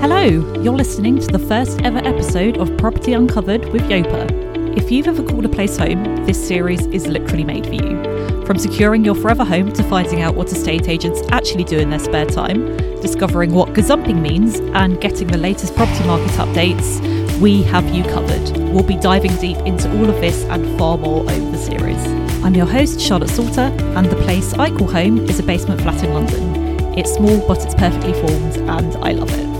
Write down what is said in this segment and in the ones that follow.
Hello, you're listening to the first ever episode of Property Uncovered with Yopa. If you've ever called a place home, this series is literally made for you. From securing your forever home to finding out what estate agents actually do in their spare time, discovering what gazumping means, and getting the latest property market updates, we have you covered. We'll be diving deep into all of this and far more over the series. I'm your host, Charlotte Salter, and the place I call home is a basement flat in London. It's small, but it's perfectly formed, and I love it.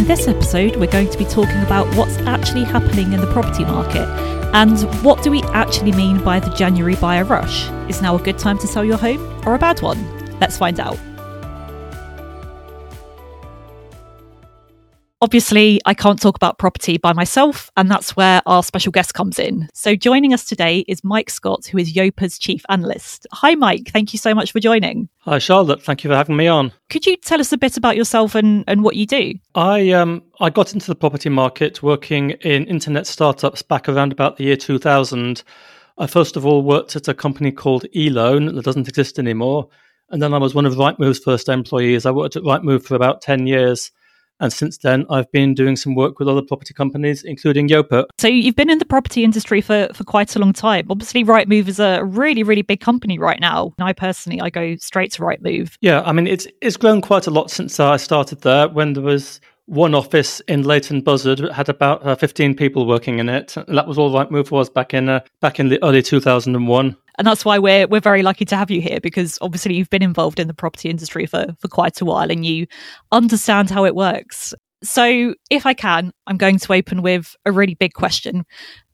In this episode, we're going to be talking about what's actually happening in the property market and what do we actually mean by the January buyer rush? Is now a good time to sell your home or a bad one? Let's find out. Obviously, I can't talk about property by myself, and that's where our special guest comes in. So, joining us today is Mike Scott, who is Yopa's chief analyst. Hi, Mike. Thank you so much for joining. Hi, Charlotte. Thank you for having me on. Could you tell us a bit about yourself and, and what you do? I um I got into the property market working in internet startups back around about the year 2000. I first of all worked at a company called eLoan that doesn't exist anymore, and then I was one of Rightmove's first employees. I worked at Rightmove for about 10 years. And since then, I've been doing some work with other property companies, including Yopa. So you've been in the property industry for, for quite a long time. Obviously, Rightmove is a really, really big company right now. And I personally, I go straight to Rightmove. Yeah, I mean, it's it's grown quite a lot since I started there. When there was one office in Leighton Buzzard had about uh, 15 people working in it. That was all Rightmove was back in uh, back in the early 2001 and that's why we're we're very lucky to have you here because obviously you've been involved in the property industry for for quite a while and you understand how it works. So, if I can, I'm going to open with a really big question.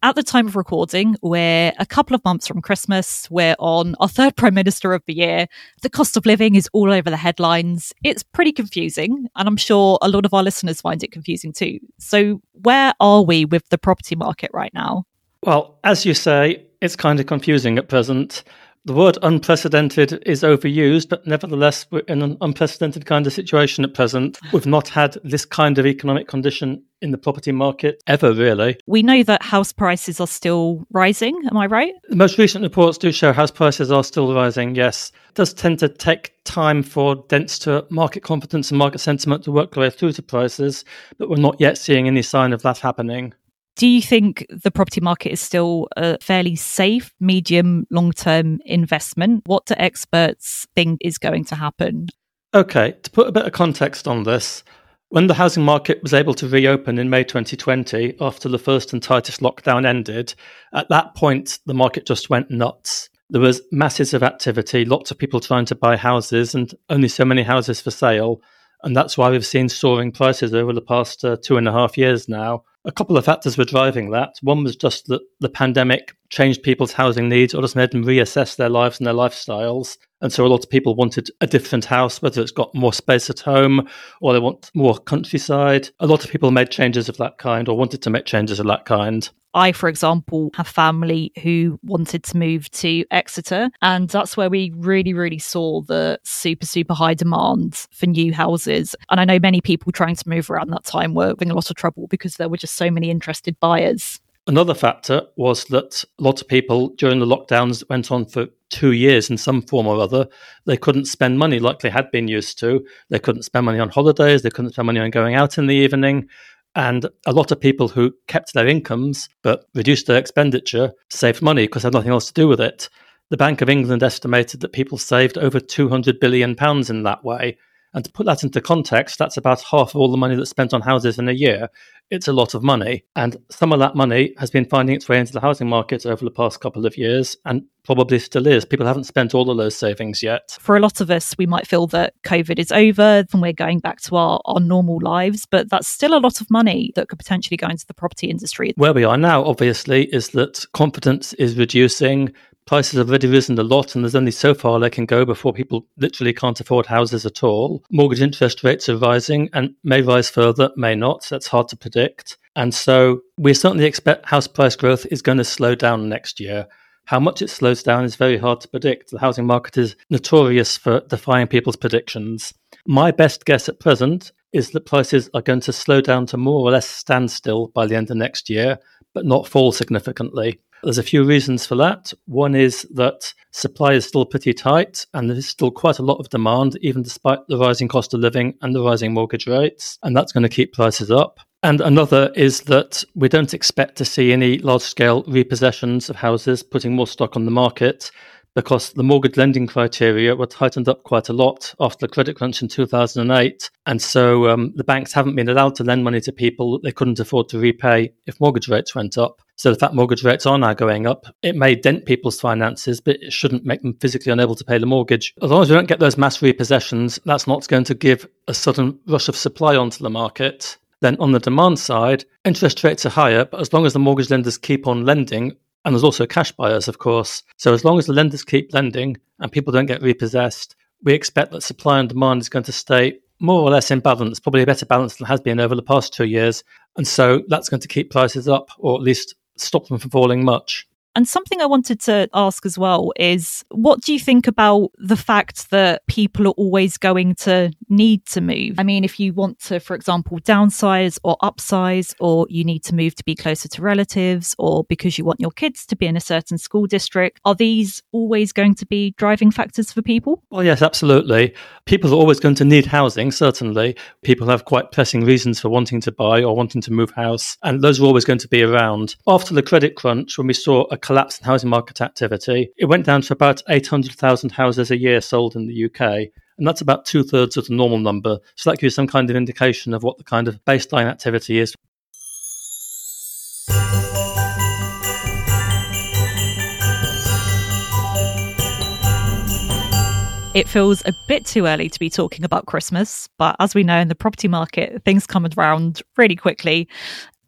At the time of recording, we're a couple of months from Christmas. We're on our third Prime Minister of the year. The cost of living is all over the headlines. It's pretty confusing, and I'm sure a lot of our listeners find it confusing too. So, where are we with the property market right now? Well, as you say, it's kind of confusing at present. The word unprecedented is overused, but nevertheless, we're in an unprecedented kind of situation at present. We've not had this kind of economic condition in the property market ever, really. We know that house prices are still rising. Am I right? The most recent reports do show house prices are still rising, yes. It does tend to take time for dents to market confidence and market sentiment to work their way through to prices, but we're not yet seeing any sign of that happening. Do you think the property market is still a fairly safe, medium, long term investment? What do experts think is going to happen? Okay, to put a bit of context on this, when the housing market was able to reopen in May 2020 after the first and tightest lockdown ended, at that point the market just went nuts. There was masses of activity, lots of people trying to buy houses, and only so many houses for sale. And that's why we've seen soaring prices over the past uh, two and a half years now a couple of factors were driving that. One was just that the pandemic changed people's housing needs or just made them reassess their lives and their lifestyles. And so a lot of people wanted a different house, whether it's got more space at home or they want more countryside. A lot of people made changes of that kind or wanted to make changes of that kind. I, for example, have family who wanted to move to Exeter, and that's where we really, really saw the super, super high demand for new houses. And I know many people trying to move around that time were having a lot of trouble because there were just so many interested buyers. Another factor was that a lot of people during the lockdowns that went on for two years in some form or other, they couldn't spend money like they had been used to. They couldn't spend money on holidays, they couldn't spend money on going out in the evening. And a lot of people who kept their incomes but reduced their expenditure saved money because they had nothing else to do with it. The Bank of England estimated that people saved over £200 billion in that way. And to put that into context, that's about half of all the money that's spent on houses in a year. It's a lot of money. And some of that money has been finding its way into the housing market over the past couple of years and probably still is. People haven't spent all of those savings yet. For a lot of us, we might feel that COVID is over and we're going back to our, our normal lives, but that's still a lot of money that could potentially go into the property industry. Where we are now, obviously, is that confidence is reducing prices have already risen a lot and there's only so far they can go before people literally can't afford houses at all. Mortgage interest rates are rising and may rise further, may not. That's hard to predict. And so we certainly expect house price growth is going to slow down next year. How much it slows down is very hard to predict. The housing market is notorious for defying people's predictions. My best guess at present is that prices are going to slow down to more or less standstill by the end of next year, but not fall significantly. There's a few reasons for that. One is that supply is still pretty tight and there's still quite a lot of demand, even despite the rising cost of living and the rising mortgage rates. And that's going to keep prices up. And another is that we don't expect to see any large scale repossessions of houses, putting more stock on the market because the mortgage lending criteria were tightened up quite a lot after the credit crunch in 2008. And so um, the banks haven't been allowed to lend money to people that they couldn't afford to repay if mortgage rates went up. So the fact mortgage rates are now going up, it may dent people's finances, but it shouldn't make them physically unable to pay the mortgage. As long as we don't get those mass repossessions, that's not going to give a sudden rush of supply onto the market. Then on the demand side, interest rates are higher, but as long as the mortgage lenders keep on lending, and there's also cash buyers, of course. So as long as the lenders keep lending and people don't get repossessed, we expect that supply and demand is going to stay more or less in balance, probably a better balance than has been over the past two years. And so that's going to keep prices up or at least stop them from falling much. And something I wanted to ask as well is what do you think about the fact that people are always going to need to move? I mean, if you want to, for example, downsize or upsize, or you need to move to be closer to relatives, or because you want your kids to be in a certain school district, are these always going to be driving factors for people? Well, yes, absolutely. People are always going to need housing, certainly. People have quite pressing reasons for wanting to buy or wanting to move house, and those are always going to be around. After the credit crunch, when we saw a collapse in housing market activity. It went down to about 800,000 houses a year sold in the UK. And that's about two thirds of the normal number. So that gives some kind of indication of what the kind of baseline activity is. It feels a bit too early to be talking about Christmas, but as we know in the property market, things come around really quickly.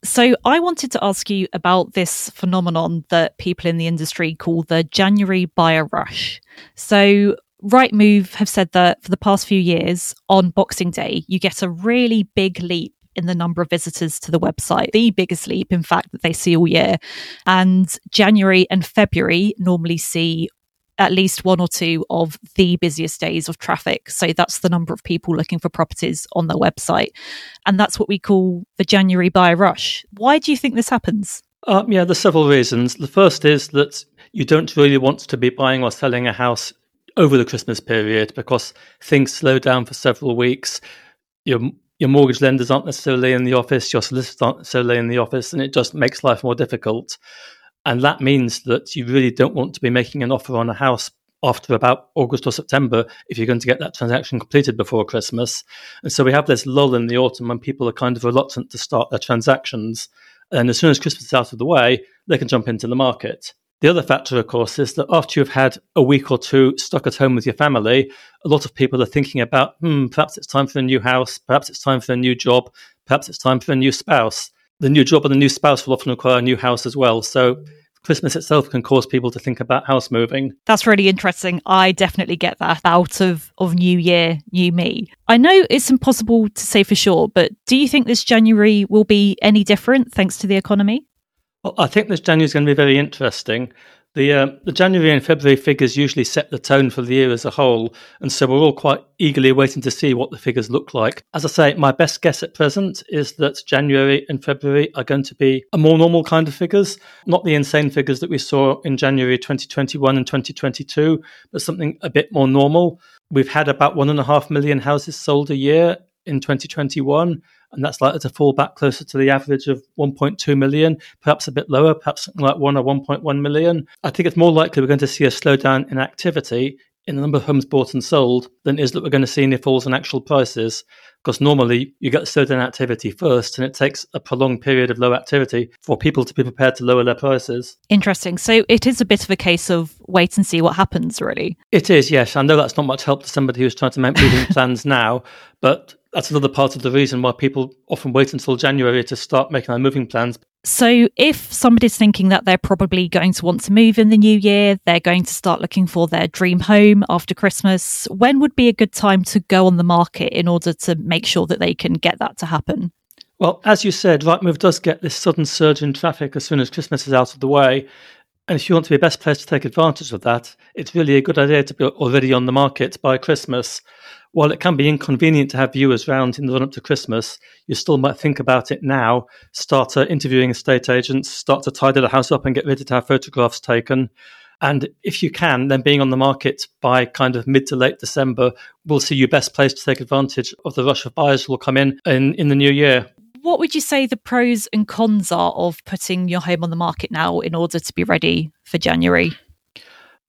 So, I wanted to ask you about this phenomenon that people in the industry call the January buyer rush. So, Rightmove have said that for the past few years, on Boxing Day, you get a really big leap in the number of visitors to the website, the biggest leap, in fact, that they see all year. And January and February normally see at least one or two of the busiest days of traffic. So that's the number of people looking for properties on their website. And that's what we call the January buyer rush. Why do you think this happens? Uh, yeah, there's several reasons. The first is that you don't really want to be buying or selling a house over the Christmas period because things slow down for several weeks. Your your mortgage lenders aren't necessarily in the office, your solicitors aren't necessarily in the office, and it just makes life more difficult. And that means that you really don't want to be making an offer on a house after about August or September if you're going to get that transaction completed before Christmas. And so we have this lull in the autumn when people are kind of reluctant to start their transactions. And as soon as Christmas is out of the way, they can jump into the market. The other factor, of course, is that after you've had a week or two stuck at home with your family, a lot of people are thinking about, hmm, perhaps it's time for a new house, perhaps it's time for a new job, perhaps it's time for a new spouse the new job and the new spouse will often require a new house as well. So Christmas itself can cause people to think about house moving. That's really interesting. I definitely get that out of, of New Year, New Me. I know it's impossible to say for sure, but do you think this January will be any different thanks to the economy? Well, I think this January is going to be very interesting. The, uh, the January and February figures usually set the tone for the year as a whole, and so we're all quite eagerly waiting to see what the figures look like. As I say, my best guess at present is that January and February are going to be a more normal kind of figures, not the insane figures that we saw in January 2021 and 2022, but something a bit more normal. We've had about one and a half million houses sold a year in 2021 and that's likely to fall back closer to the average of 1.2 million, perhaps a bit lower, perhaps something like 1 or 1.1 million. I think it's more likely we're going to see a slowdown in activity in the number of homes bought and sold than is that we're going to see any falls in actual prices. Because normally you get slowdown activity first, and it takes a prolonged period of low activity for people to be prepared to lower their prices. Interesting. So it is a bit of a case of wait and see what happens, really. It is, yes. I know that's not much help to somebody who's trying to make moving plans now, but that's another part of the reason why people often wait until January to start making their moving plans. So, if somebody's thinking that they're probably going to want to move in the new year, they're going to start looking for their dream home after Christmas, when would be a good time to go on the market in order to make sure that they can get that to happen? Well, as you said, Rightmove does get this sudden surge in traffic as soon as Christmas is out of the way. And if you want to be the best place to take advantage of that, it's really a good idea to be already on the market by Christmas. While it can be inconvenient to have viewers round in the run up to Christmas, you still might think about it now. Start uh, interviewing estate agents, start to tidy the house up and get ready to have photographs taken. And if you can, then being on the market by kind of mid to late December will see you best placed to take advantage of the rush of buyers who will come in, in in the new year. What would you say the pros and cons are of putting your home on the market now in order to be ready for January?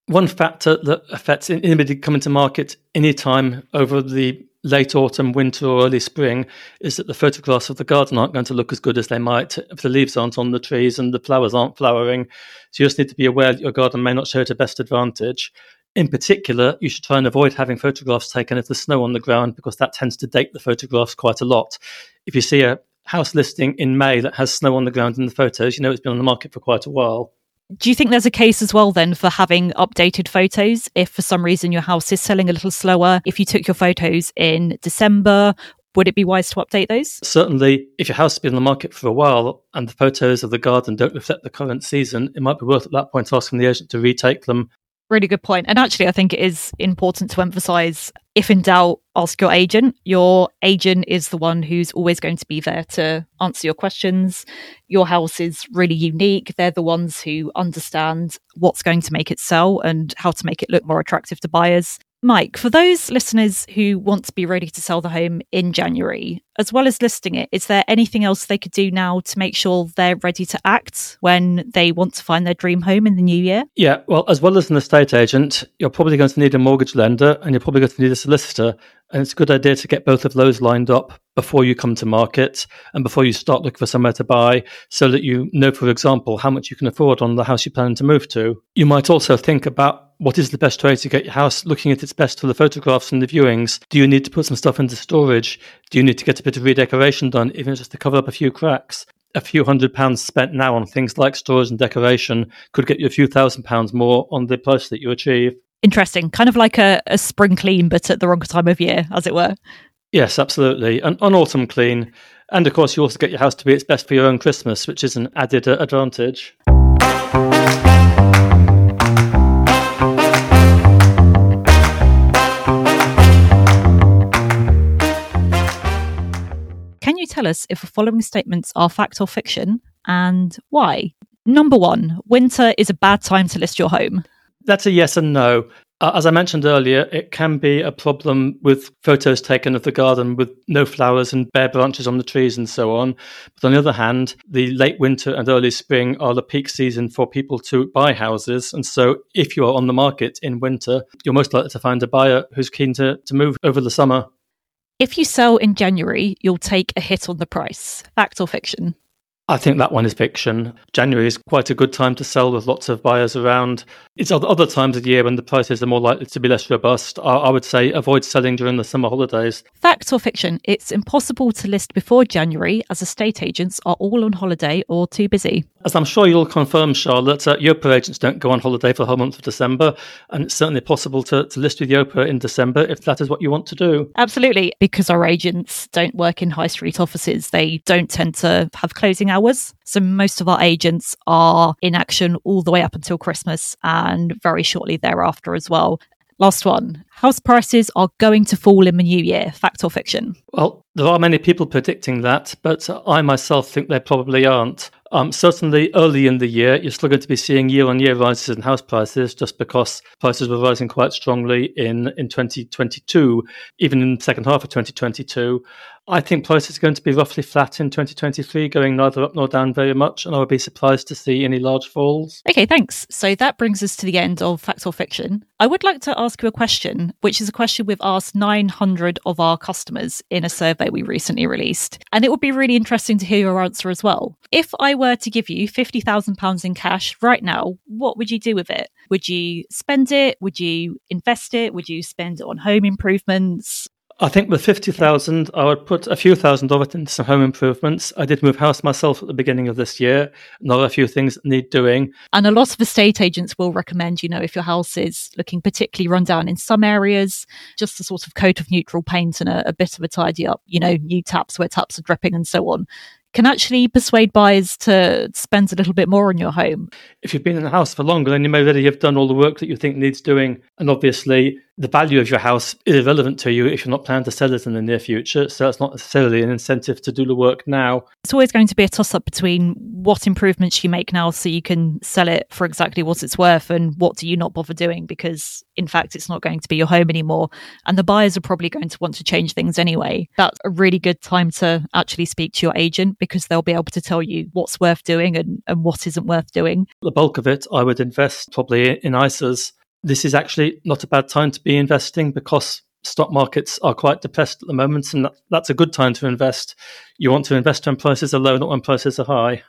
One factor that affects anybody coming to market anytime over the late autumn, winter, or early spring is that the photographs of the garden aren't going to look as good as they might if the leaves aren't on the trees and the flowers aren't flowering. So you just need to be aware that your garden may not show to best advantage. In particular, you should try and avoid having photographs taken of the snow on the ground because that tends to date the photographs quite a lot. If you see a house listing in May that has snow on the ground in the photos, you know it's been on the market for quite a while. Do you think there's a case as well then for having updated photos? If for some reason your house is selling a little slower, if you took your photos in December, would it be wise to update those? Certainly, if your house has been on the market for a while and the photos of the garden don't reflect the current season, it might be worth at that point asking the agent to retake them Really good point. And actually, I think it is important to emphasize if in doubt, ask your agent. Your agent is the one who's always going to be there to answer your questions. Your house is really unique. They're the ones who understand what's going to make it sell and how to make it look more attractive to buyers. Mike, for those listeners who want to be ready to sell the home in January, as well as listing it, is there anything else they could do now to make sure they're ready to act when they want to find their dream home in the new year? Yeah, well, as well as an estate agent, you're probably going to need a mortgage lender and you're probably going to need a solicitor. And it's a good idea to get both of those lined up before you come to market and before you start looking for somewhere to buy so that you know, for example, how much you can afford on the house you plan to move to. You might also think about what is the best way to get your house looking at its best for the photographs and the viewings? Do you need to put some stuff into storage? Do you need to get a bit of redecoration done, even just to cover up a few cracks? A few hundred pounds spent now on things like storage and decoration could get you a few thousand pounds more on the price that you achieve. Interesting. Kind of like a, a spring clean, but at the wrong time of year, as it were. Yes, absolutely. An, an autumn clean. And of course, you also get your house to be its best for your own Christmas, which is an added uh, advantage. Tell us if the following statements are fact or fiction and why? Number one, winter is a bad time to list your home. That's a yes and no. Uh, as I mentioned earlier, it can be a problem with photos taken of the garden with no flowers and bare branches on the trees and so on. But on the other hand, the late winter and early spring are the peak season for people to buy houses. And so if you are on the market in winter, you're most likely to find a buyer who's keen to, to move over the summer. If you sell in January, you'll take a hit on the price. Fact or fiction? I think that one is fiction. January is quite a good time to sell with lots of buyers around. It's other times of year when the prices are more likely to be less robust. I would say avoid selling during the summer holidays. Fact or fiction? It's impossible to list before January as estate agents are all on holiday or too busy. As I'm sure you'll confirm, Charlotte, uh, Yopa agents don't go on holiday for the whole month of December, and it's certainly possible to, to list with Yopa in December if that is what you want to do. Absolutely, because our agents don't work in high street offices, they don't tend to have closing hours. So most of our agents are in action all the way up until Christmas and very shortly thereafter as well. Last one. House prices are going to fall in the new year. Fact or fiction? Well, there are many people predicting that, but I myself think they probably aren't. Um, certainly, early in the year, you're still going to be seeing year-on-year rises in house prices, just because prices were rising quite strongly in in 2022, even in the second half of 2022. I think prices are going to be roughly flat in 2023, going neither up nor down very much, and I would be surprised to see any large falls. Okay, thanks. So that brings us to the end of Fact or Fiction. I would like to ask you a question, which is a question we've asked 900 of our customers in a survey we recently released, and it would be really interesting to hear your answer as well. If I were to give you £50,000 in cash right now, what would you do with it? Would you spend it? Would you invest it? Would you spend it on home improvements? I think with 50,000, I would put a few thousand of it into some home improvements. I did move house myself at the beginning of this year. Another a few things need doing. And a lot of estate agents will recommend, you know, if your house is looking particularly run down in some areas, just a sort of coat of neutral paint and a, a bit of a tidy up, you know, new taps where taps are dripping and so on can actually persuade buyers to spend a little bit more on your home. If you've been in the house for longer, then you may already have done all the work that you think needs doing. And obviously, the value of your house is irrelevant to you if you're not planning to sell it in the near future. So it's not necessarily an incentive to do the work now. It's always going to be a toss up between what improvements you make now so you can sell it for exactly what it's worth and what do you not bother doing because, in fact, it's not going to be your home anymore. And the buyers are probably going to want to change things anyway. That's a really good time to actually speak to your agent because they'll be able to tell you what's worth doing and, and what isn't worth doing. The bulk of it, I would invest probably in ISAs this is actually not a bad time to be investing because stock markets are quite depressed at the moment, and that's a good time to invest. You want to invest when prices are low, not when prices are high.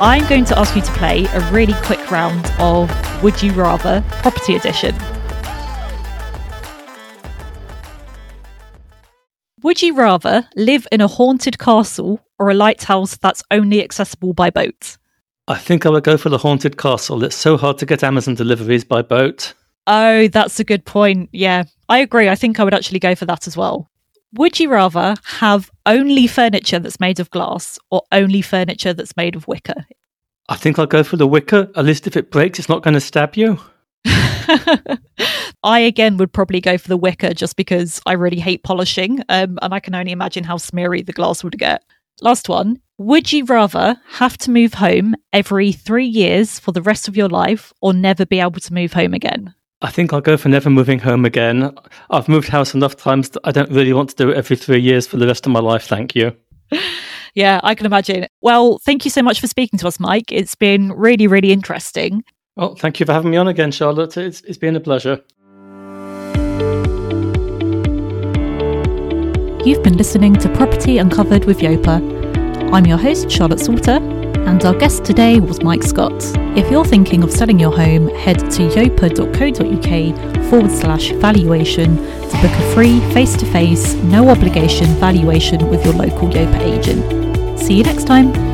I'm going to ask you to play a really quick round of Would You Rather Property Edition. Would you rather live in a haunted castle or a lighthouse that's only accessible by boat? I think I would go for the haunted castle. It's so hard to get Amazon deliveries by boat. Oh, that's a good point. Yeah, I agree. I think I would actually go for that as well. Would you rather have only furniture that's made of glass or only furniture that's made of wicker? I think I'll go for the wicker. At least if it breaks, it's not going to stab you. I again would probably go for the wicker just because I really hate polishing, um, and I can only imagine how smeary the glass would get. Last one. Would you rather have to move home every three years for the rest of your life or never be able to move home again? I think I'll go for never moving home again. I've moved house enough times that I don't really want to do it every three years for the rest of my life. Thank you. yeah, I can imagine. Well, thank you so much for speaking to us, Mike. It's been really, really interesting. Well, thank you for having me on again, Charlotte. It's, it's been a pleasure. You've been listening to Property Uncovered with Yopa. I'm your host, Charlotte Salter, and our guest today was Mike Scott. If you're thinking of selling your home, head to yopa.co.uk forward slash valuation to book a free face to face, no obligation valuation with your local Yopa agent. See you next time.